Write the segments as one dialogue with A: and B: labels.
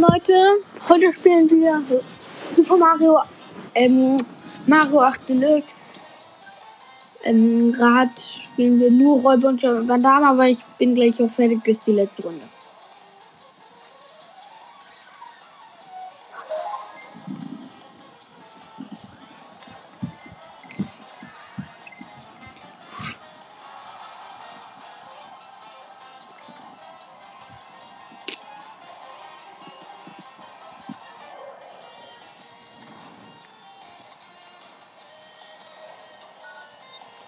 A: Leute, heute spielen wir Super Mario, ähm, Mario 8 Deluxe. Ähm, Rad spielen wir nur Räuber und Van Damme, aber ich bin gleich auch fertig, das ist die letzte Runde.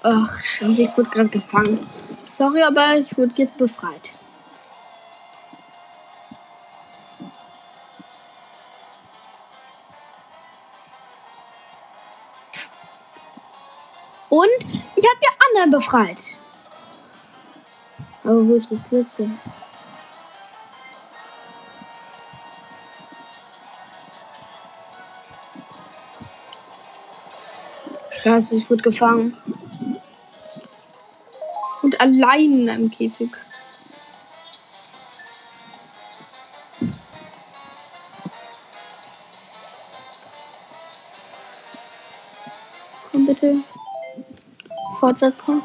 A: Ach, scheiße, ich wurde gerade gefangen. Sorry, aber ich wurde jetzt befreit. Und ich habe die anderen befreit. Aber wo ist das letzte? Scheiße, ich wurde gefangen allein in einem Käfig. Komm bitte. Fortsetzung.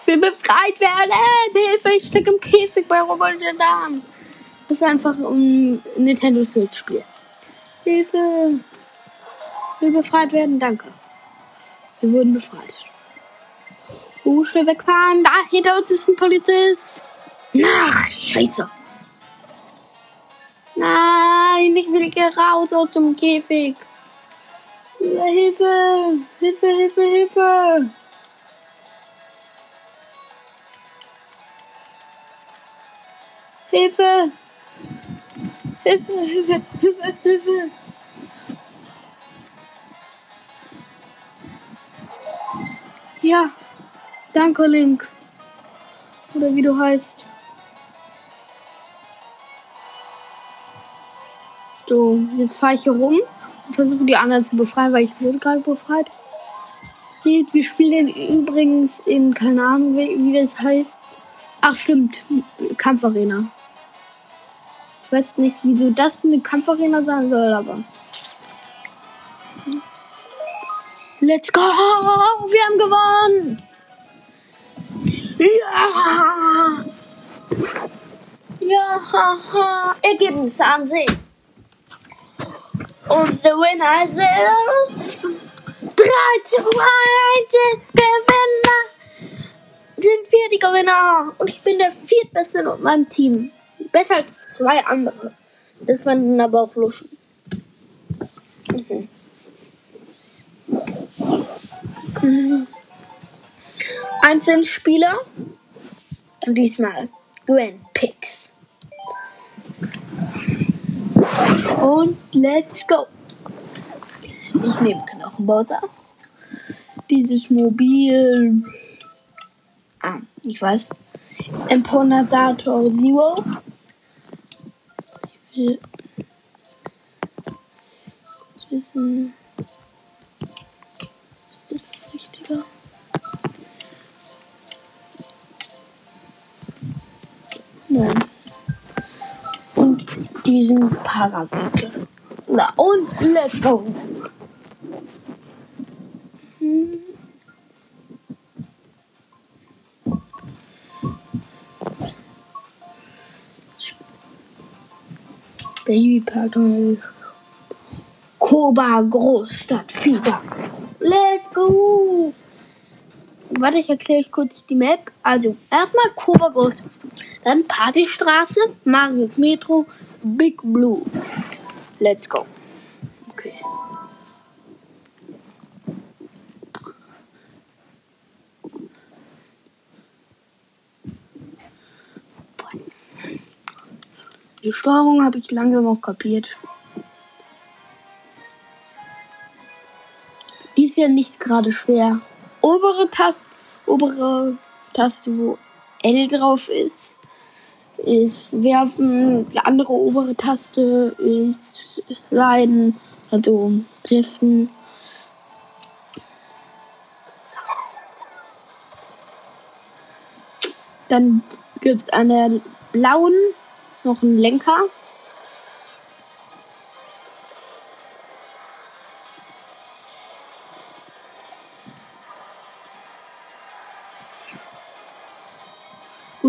A: Ich will befreit werden. Hilfe, ich stecke im Käfig bei Robert Darm. Das ist einfach ein Nintendo Switch Spiel. Hilfe. Will befreit werden, danke. Wir wurden befreit. Oh, schnell wegfahren. Da, hinter uns ist ein Polizist. Ach, scheiße. Nein, ich will hier raus aus dem Käfig. Hilfe, Hilfe, Hilfe, Hilfe. Hilfe. Hilfe, Hilfe, Hilfe, Hilfe. Ja. Danke, Link. Oder wie du heißt. So, jetzt fahre ich hier rum und versuche die anderen zu befreien, weil ich wurde gerade befreit. Wir spielen übrigens in, keine Ahnung, wie, das heißt. Ach, stimmt. Kampfarena. Ich weiß nicht, wieso das eine Kampfarena sein soll, aber. Let's go! Wir haben gewonnen! Ja! Ja, Ergebnisse ansehen. Und the winner is 3 zu 1 ist Gewinner. Sind wir die Gewinner. Und ich bin der viertbeste in meinem Team. Besser als zwei andere. Das fanden aber auch Luschen. Mhm. Mhm. Einzelspieler. Und diesmal Grand Picks. Und let's go. Ich nehme Knochenbowser. Dieses Mobil. Ah, ich weiß. Emponator Zero. Ich will wissen. Nein. Und diesen Parasite. Na und let's go. Hm. Babypark Koba Großstadt Fieber. Let's go! Warte, ich erkläre euch kurz die Map. Also, erstmal Koba Großstadt. Dann Partystraße, Marius Metro, Big Blue. Let's go. Okay. Die Steuerung habe ich langsam auch kapiert. Die ist ja nicht gerade schwer. Obere Taste, obere Taste, wo L drauf ist, ist werfen, die andere obere Taste ist sliden, also driften. Dann gibt es eine blauen noch einen Lenker.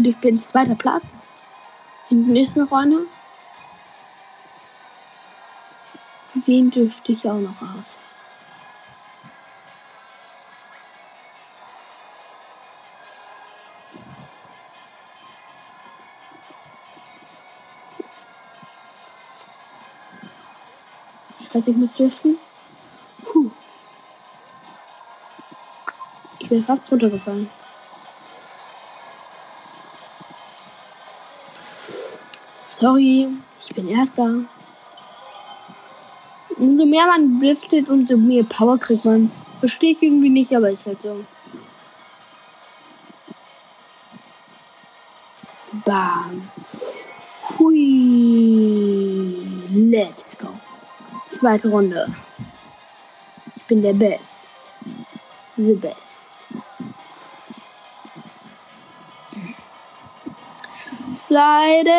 A: Gut, ich bin zweiter Platz. Hinten ist noch einer. Den dürfte ich auch noch aus. Scheiße, ich muss dürfen. Puh. Ich bin fast runtergefallen. Sorry, ich bin Erster. Umso mehr man liftet, umso mehr Power kriegt man. Verstehe ich irgendwie nicht, aber ist halt so. Bam. Hui. Let's go. Zweite Runde. Ich bin der Best. The Best. Sliden.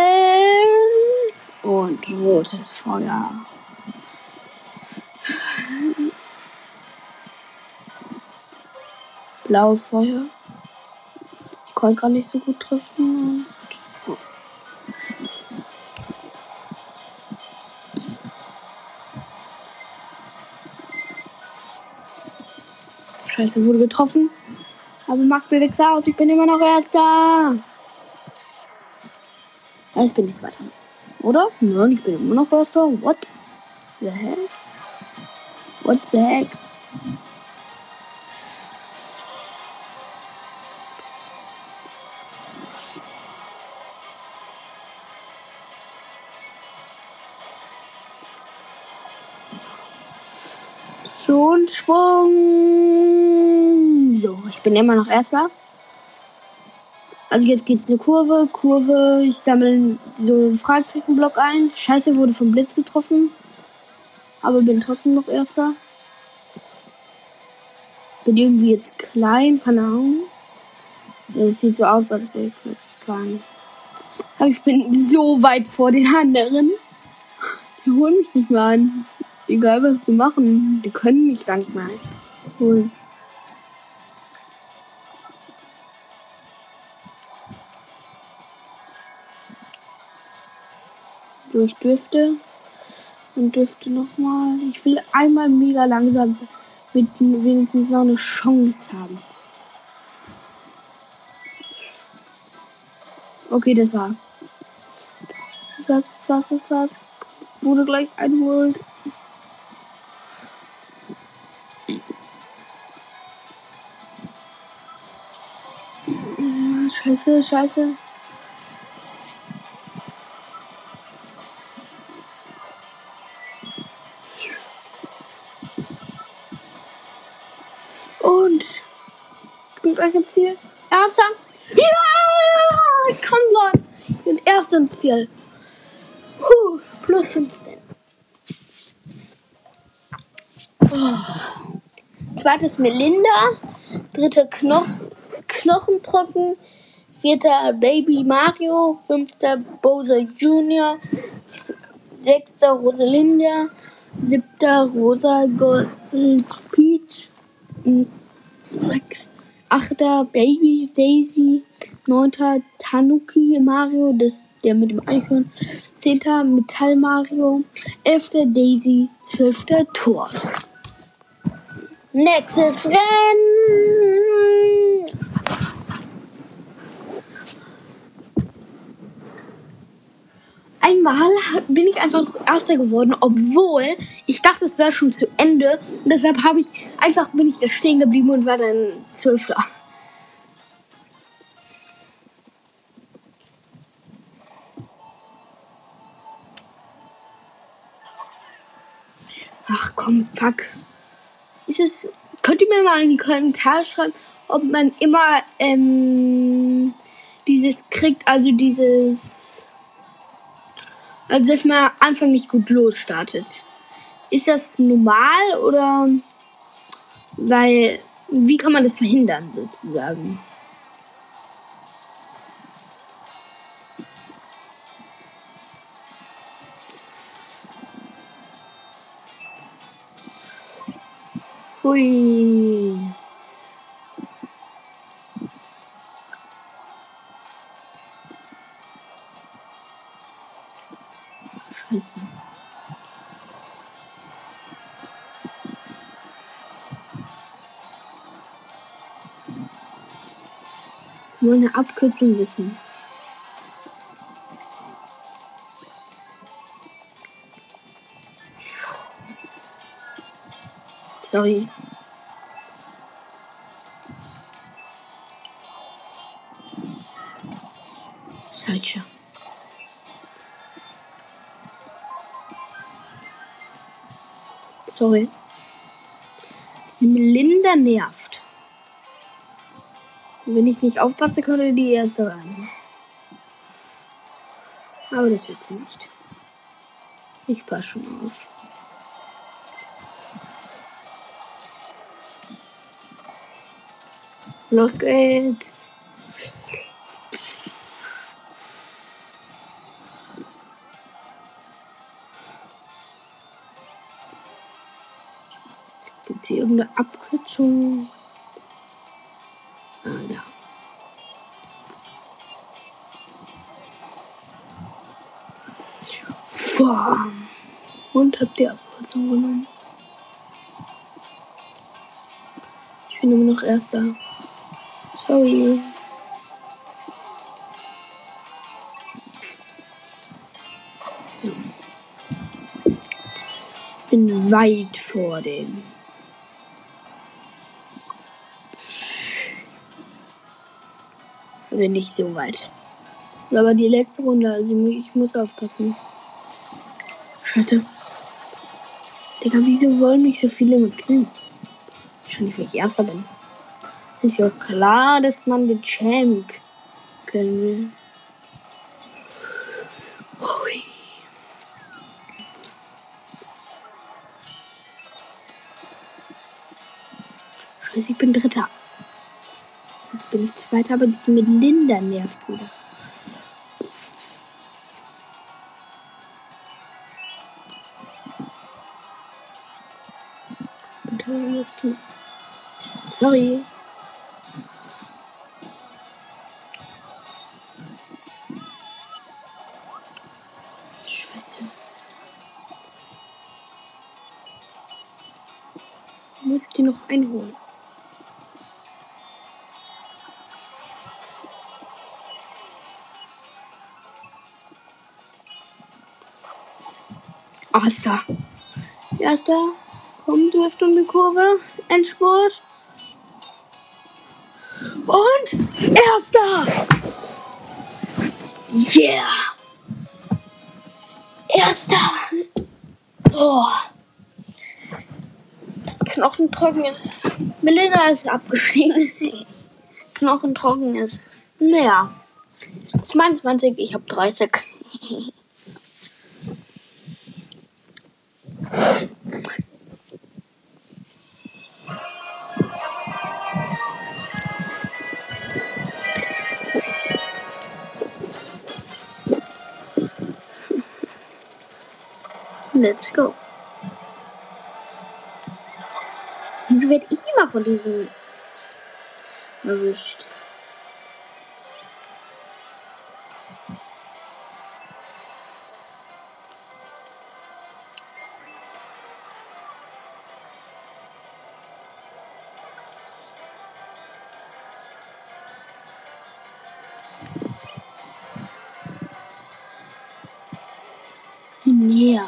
A: Und rotes Feuer. Blaues Feuer. Ich konnte gerade nicht so gut treffen. Und Scheiße, wurde getroffen. Aber macht mir nichts aus. Ich bin immer noch Erster. Jetzt bin ich Zweiter. Oder? Nein, ich bin immer noch Erster. What the heck? What the heck? Schon Sprung. So, ich bin immer noch Erster. Also jetzt geht's eine Kurve, Kurve, ich sammle so einen Fragezeichenblock ein. Scheiße, wurde vom Blitz getroffen. Aber bin trotzdem noch Erster. Bin irgendwie jetzt klein, keine Ahnung. Es sieht so aus, als wäre ich plötzlich klein. Aber ich bin so weit vor den anderen. Die holen mich nicht mehr ein. Egal was sie machen, die können mich gar nicht mehr holen. So, ich dürfte und dürfte nochmal. Ich will einmal mega langsam mit wenigstens noch eine Chance haben. Okay, das war. Das war's, das war's, das war's. Wurde gleich einholt. Scheiße, scheiße. Gleich im Ziel. Erster. Ja! Komm, Leute. Ich bin erster im Ziel. Puh, plus 15. Oh. Zweites Melinda. Dritter Knoch Knochentrocken. Vierter Baby Mario. Fünfter Bowser Jr. Sechster Rosalinda. Siebter Rosa Gold Peach. Sechs. Achter Baby Daisy. Neunter Tanuki Mario. Das, der mit dem Eichhorn. Zehnter Metall Mario. Elfter Daisy. Zwölfter Tor. Nächstes Rennen. Einmal bin ich einfach noch Erster geworden, obwohl ich dachte, es wäre schon zu Ende. Und deshalb habe ich einfach bin ich da stehen geblieben und war dann Zwölfter. Ach komm, fuck. Ist es. Könnt ihr mir mal in die Kommentare schreiben, ob man immer ähm, dieses kriegt, also dieses also dass man Anfang nicht gut losstartet. Ist das normal oder weil wie kann man das verhindern sozusagen? Hui. Nur eine Abkürzung wissen. Sorry. Falsche. Sorry. Melinda nervt. Wenn ich nicht aufpasse, könnte die erste rein. Aber das wird sie nicht. Ich passe schon auf. Los geht's. Gibt hier irgendeine Abkürzung? Boah. Und habt ihr Abkürzung genommen? Ich bin immer noch Erster. Sorry. So. Ich bin weit vor dem. Also nicht so weit. Das ist aber die letzte Runde, also ich muss aufpassen. Scheiße. Digga, wieso wollen mich so viele mit killen? Wahrscheinlich, weil ich Erster bin. Ist ja auch klar, dass man den Champ killen will. Scheiße, ich bin Dritter. Jetzt bin ich Zweiter, aber die mit Linda nervt wieder. Äh, jetzt du. Sorry. Scheiße. Muss ich die noch einholen? Erster. Erster. Komm, du hast um die Kurve. Endspurt. Und erster. Yeah. Erster. Oh. Knochentrocken ist. Melinda ist abgestiegen. Knochentrocken ist. Naja. 22, ich habe 30. Let's go. Wieso werde ich immer von diesem erwischt? Wie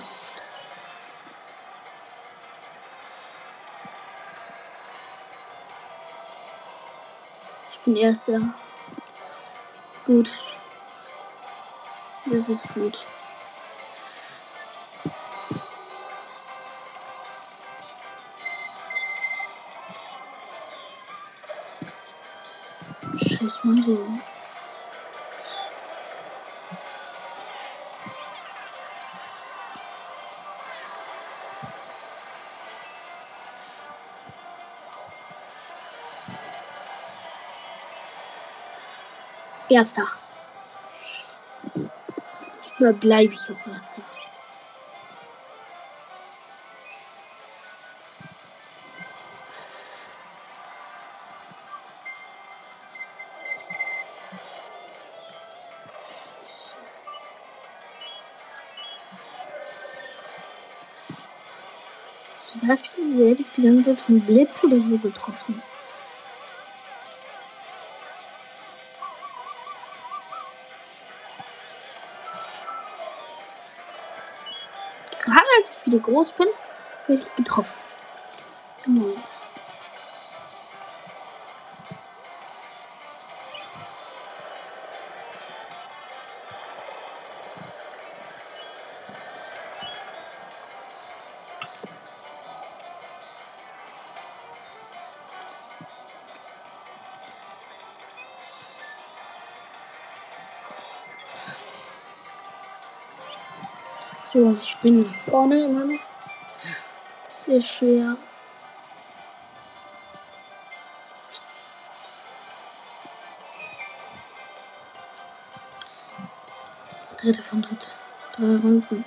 A: bin Erster. Gut. Das ist gut. Erster. Diesmal bleibe ich auch Erster. Waffen werde ich die ganze Zeit von Blitz oder so getroffen. Wieder groß bin, werde ich getroffen. So, ich bin vorne immer noch. Sehr schwer. Dritte von dritt. Drei Runden.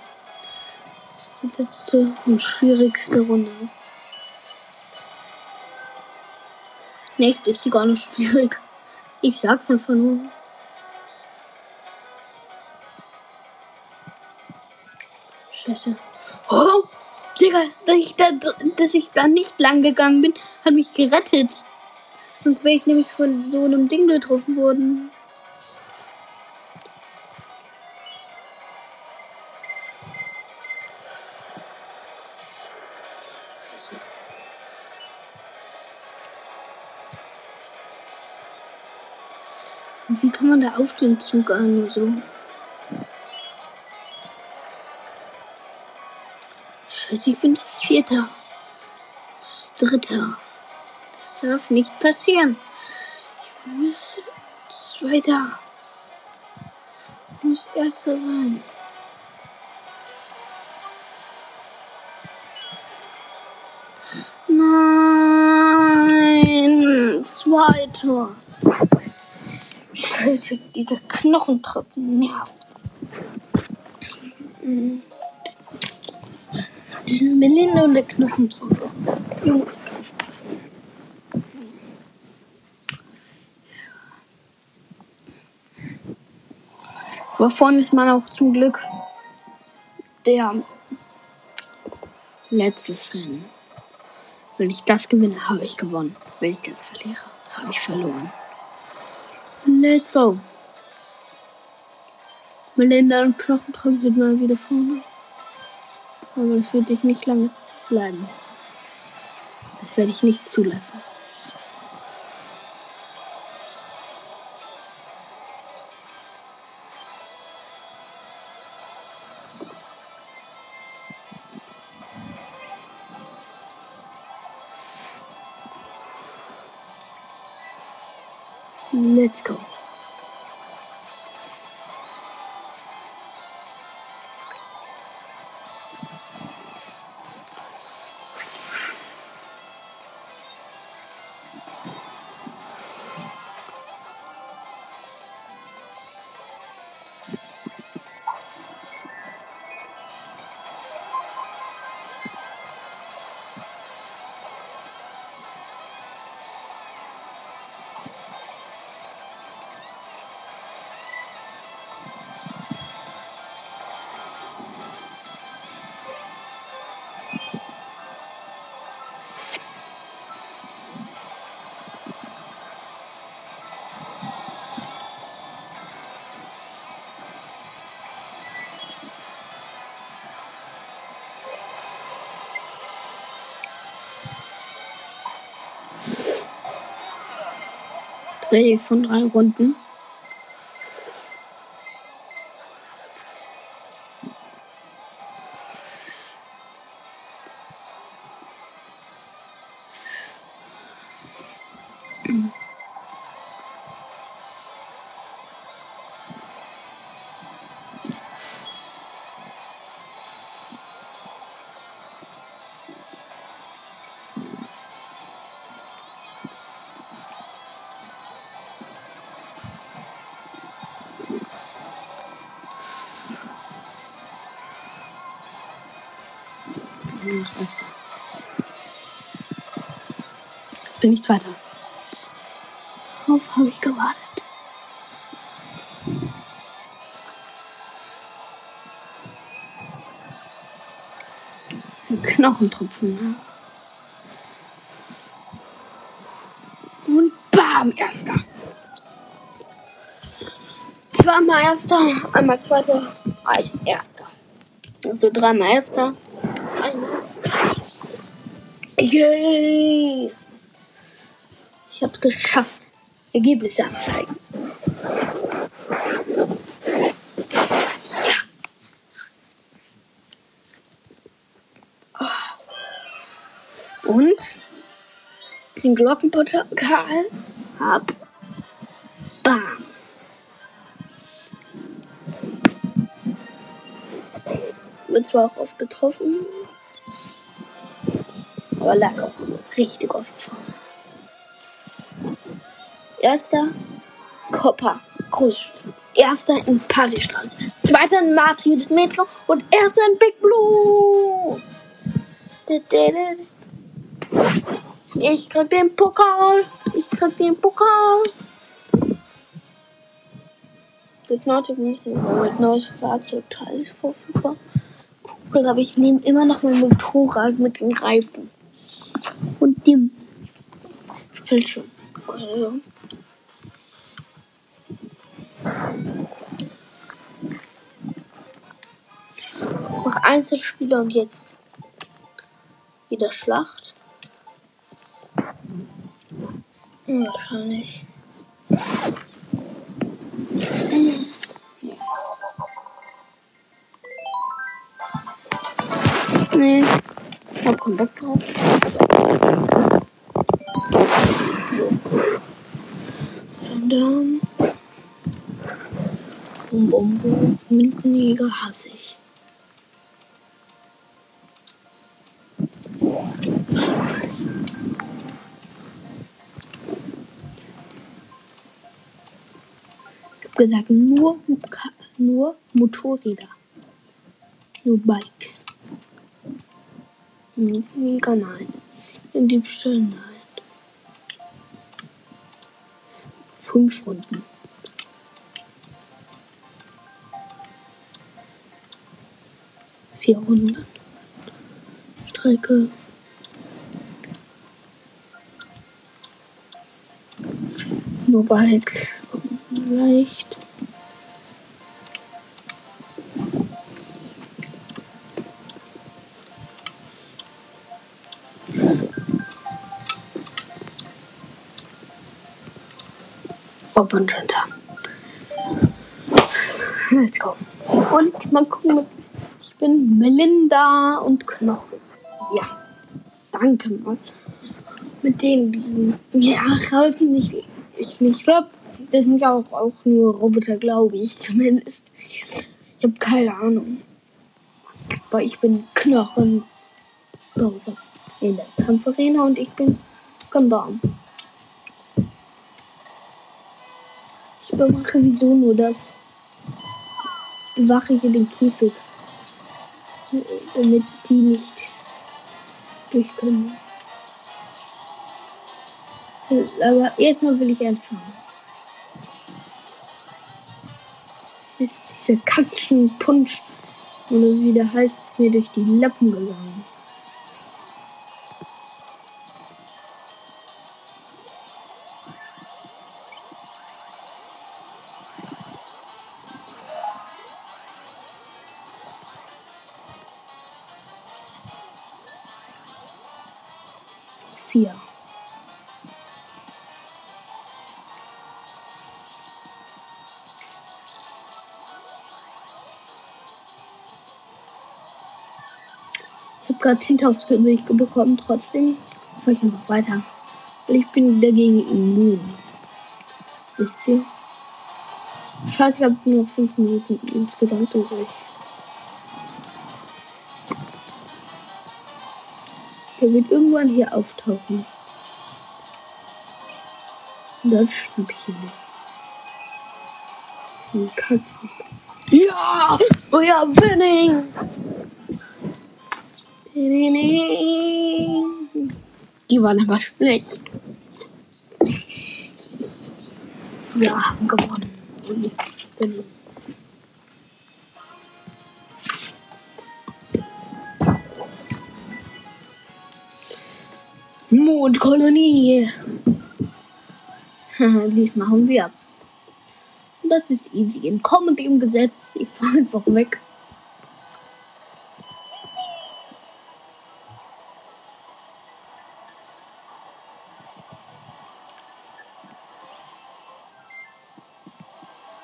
A: Das ist die letzte und schwierigste Runde. Nicht ist die gar nicht schwierig. Ich sag's einfach nur. Scheiße. Oh, Digga, dass ich, da, dass ich da nicht lang gegangen bin, hat mich gerettet. Sonst wäre ich nämlich von so einem Ding getroffen worden. Und wie kann man da auf den Zug an und so? Scheiße, ich bin Vierter. Dritter. Das darf nicht passieren. Ich muss Zweiter. Ich muss Erster sein. Nein, Zweiter. Scheiße, dieser Knochentropfen nervt. Mhm. Melinda und der Knochentropfen. Die muss aufpassen. Aber vorne ist man auch zum Glück der letztes Rennen. Wenn ich das gewinne, habe ich gewonnen. Wenn ich das verliere, habe ich verloren. Let's go. Melinda und Knochentropfen sind mal wieder vorne. Aber das wird ich nicht lange bleiben. Das werde ich nicht zulassen. Dreh von drei Runden. Jetzt bin ich Zweiter. Auf habe ich gewartet. Ein Knochentropfen. Ne? Und bam, erster. Zweimal erster, einmal zweiter, ein erster. Also dreimal erster. Yay! Ich hab's geschafft. Ergebnisse anzeigen. Und den Glockenpokal hab. Bam. Wird zwar auch oft getroffen, aber lag auch richtig oft vor. Erster Kopper, Groß. Erster in Partystraße. Zweiter in Matrix Metro und erster in Big Blue. Ich krieg den Pokal. Ich krieg den Pokal. Das Nautic nicht mit neues Fahrzeugteil ist verfügbar. Cool, aber ich nehme immer noch mein Motorrad mit den Reifen. Dem fällt schon. Also. Noch Einzelspieler und jetzt wieder Schlacht. Hm, wahrscheinlich. Nee, ich hab keinen Bock drauf. So. Gendarm. Bum. Münzenjäger hasse ich. gesagt, nur, nur Motorräder. Nur Bikes. Mega nein. In Diebstahl nein. Fünf Runden. Vier Runden. Strecke. Nur Bikes. Leicht. Und schon da. Let's go. Und mal gucken, ich bin Melinda und Knochen. Ja, danke, Mann. Mit denen, die ja draußen nicht, ich nicht glaube, das sind ja auch, auch nur Roboter, glaube ich zumindest. Ich habe keine Ahnung. Aber ich bin Knochen in der Kampfarena und ich bin Gundam. Überwache wieso nur das. Wache hier den Käfig. Damit die nicht durch können. Aber erstmal will ich entfahren. Ist dieser Katzenpunsch, oder wie der heißt, ist mir durch die Lappen gegangen. Gerade 10.000 Milch bekommen, trotzdem fahre ich einfach weiter. Weil ich bin dagegen immun. Wisst ihr? Scheiße, ich habe nur 5 Minuten insgesamt übrig. Der wird irgendwann hier auftauchen. Und dann schnapp ich ihn nicht. Die Katzen. Ja! We are winning! Die waren aber schlecht. Wir haben gewonnen. Und ich Mondkolonie. Dies machen wir. Das ist easy. Entkomm mit dem Gesetz. Ich fahr einfach weg.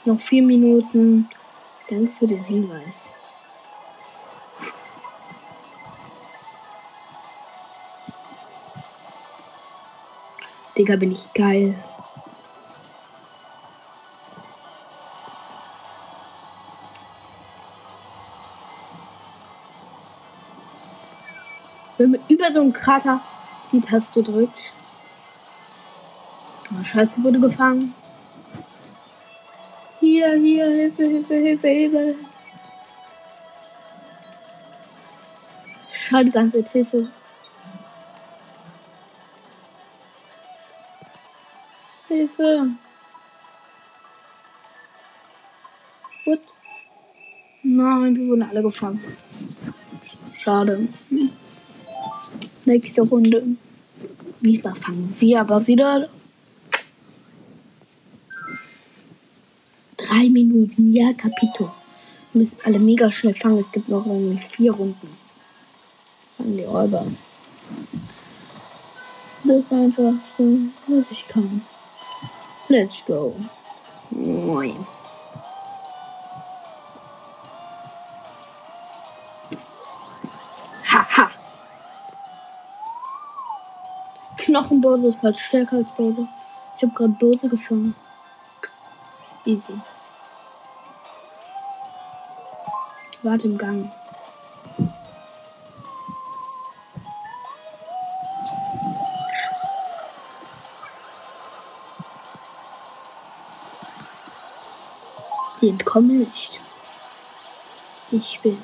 A: Noch vier Minuten. Danke für den Hinweis. Digga, bin ich geil. Wenn man über so einen Krater die Taste drückt. Oh, Scheiße, wurde gefangen. Hier, hier, Hilfe, Hilfe, Hilfe, Hilfe. Schade, ganze Hilfe. Hilfe. Gut. Nein, wir wurden alle gefangen. Schade. Hm. Nächste Runde. Diesmal fangen wir aber wieder. Drei Minuten, ja, Kapito. Wir müssen alle mega schnell fangen. Es gibt noch irgendwie vier Runden. Fangen die Räuber. Das ist einfach so, was ich kann. Let's go. Moin. Haha. Knochenbose ist halt stärker als Bose. Ich habe gerade Bose gefangen. Easy. Warte im Gang. Die entkommen nicht. Ich bin.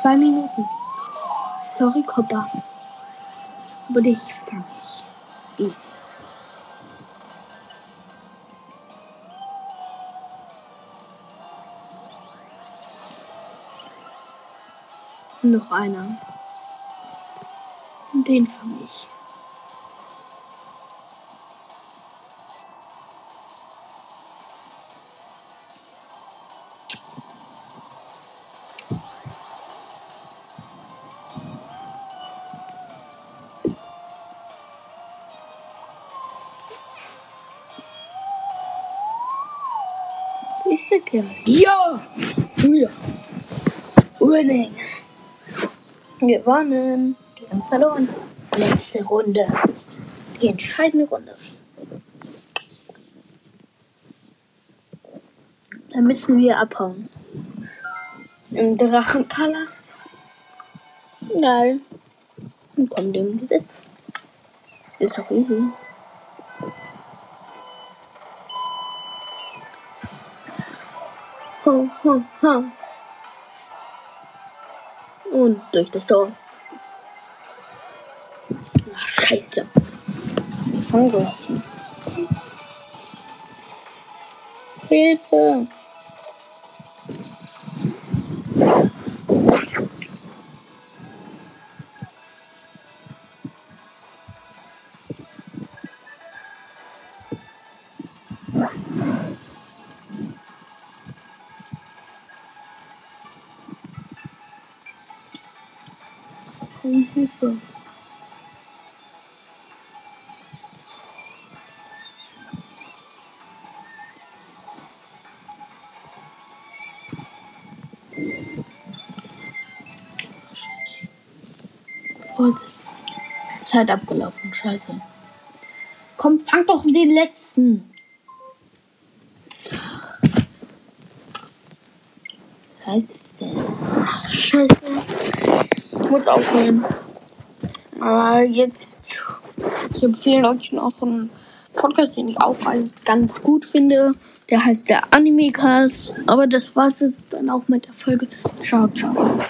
A: Zwei Minuten. Kopper. Aber dich fang ich. Easy. Noch einer. Den fang ist der Kerl? Ja! Ja! Winning! Gewonnen. Die haben verloren. Letzte Runde. Die entscheidende Runde. Dann müssen wir abhauen. Im Drachenpalast. Geil. Und kommen dem Besitz. Ist doch easy. Ho, ho, ho. Und durch das Tor. Ach, scheiße. Fange. Hilfe. Zeit abgelaufen, scheiße. Komm, fang doch den letzten. Ach, scheiße. Ich muss aufhören. Aber jetzt, ich empfehle euch noch einen Podcast, den ich auch ganz gut finde. Der heißt der Animecast. Aber das war's jetzt dann auch mit der Folge. Ciao, ciao.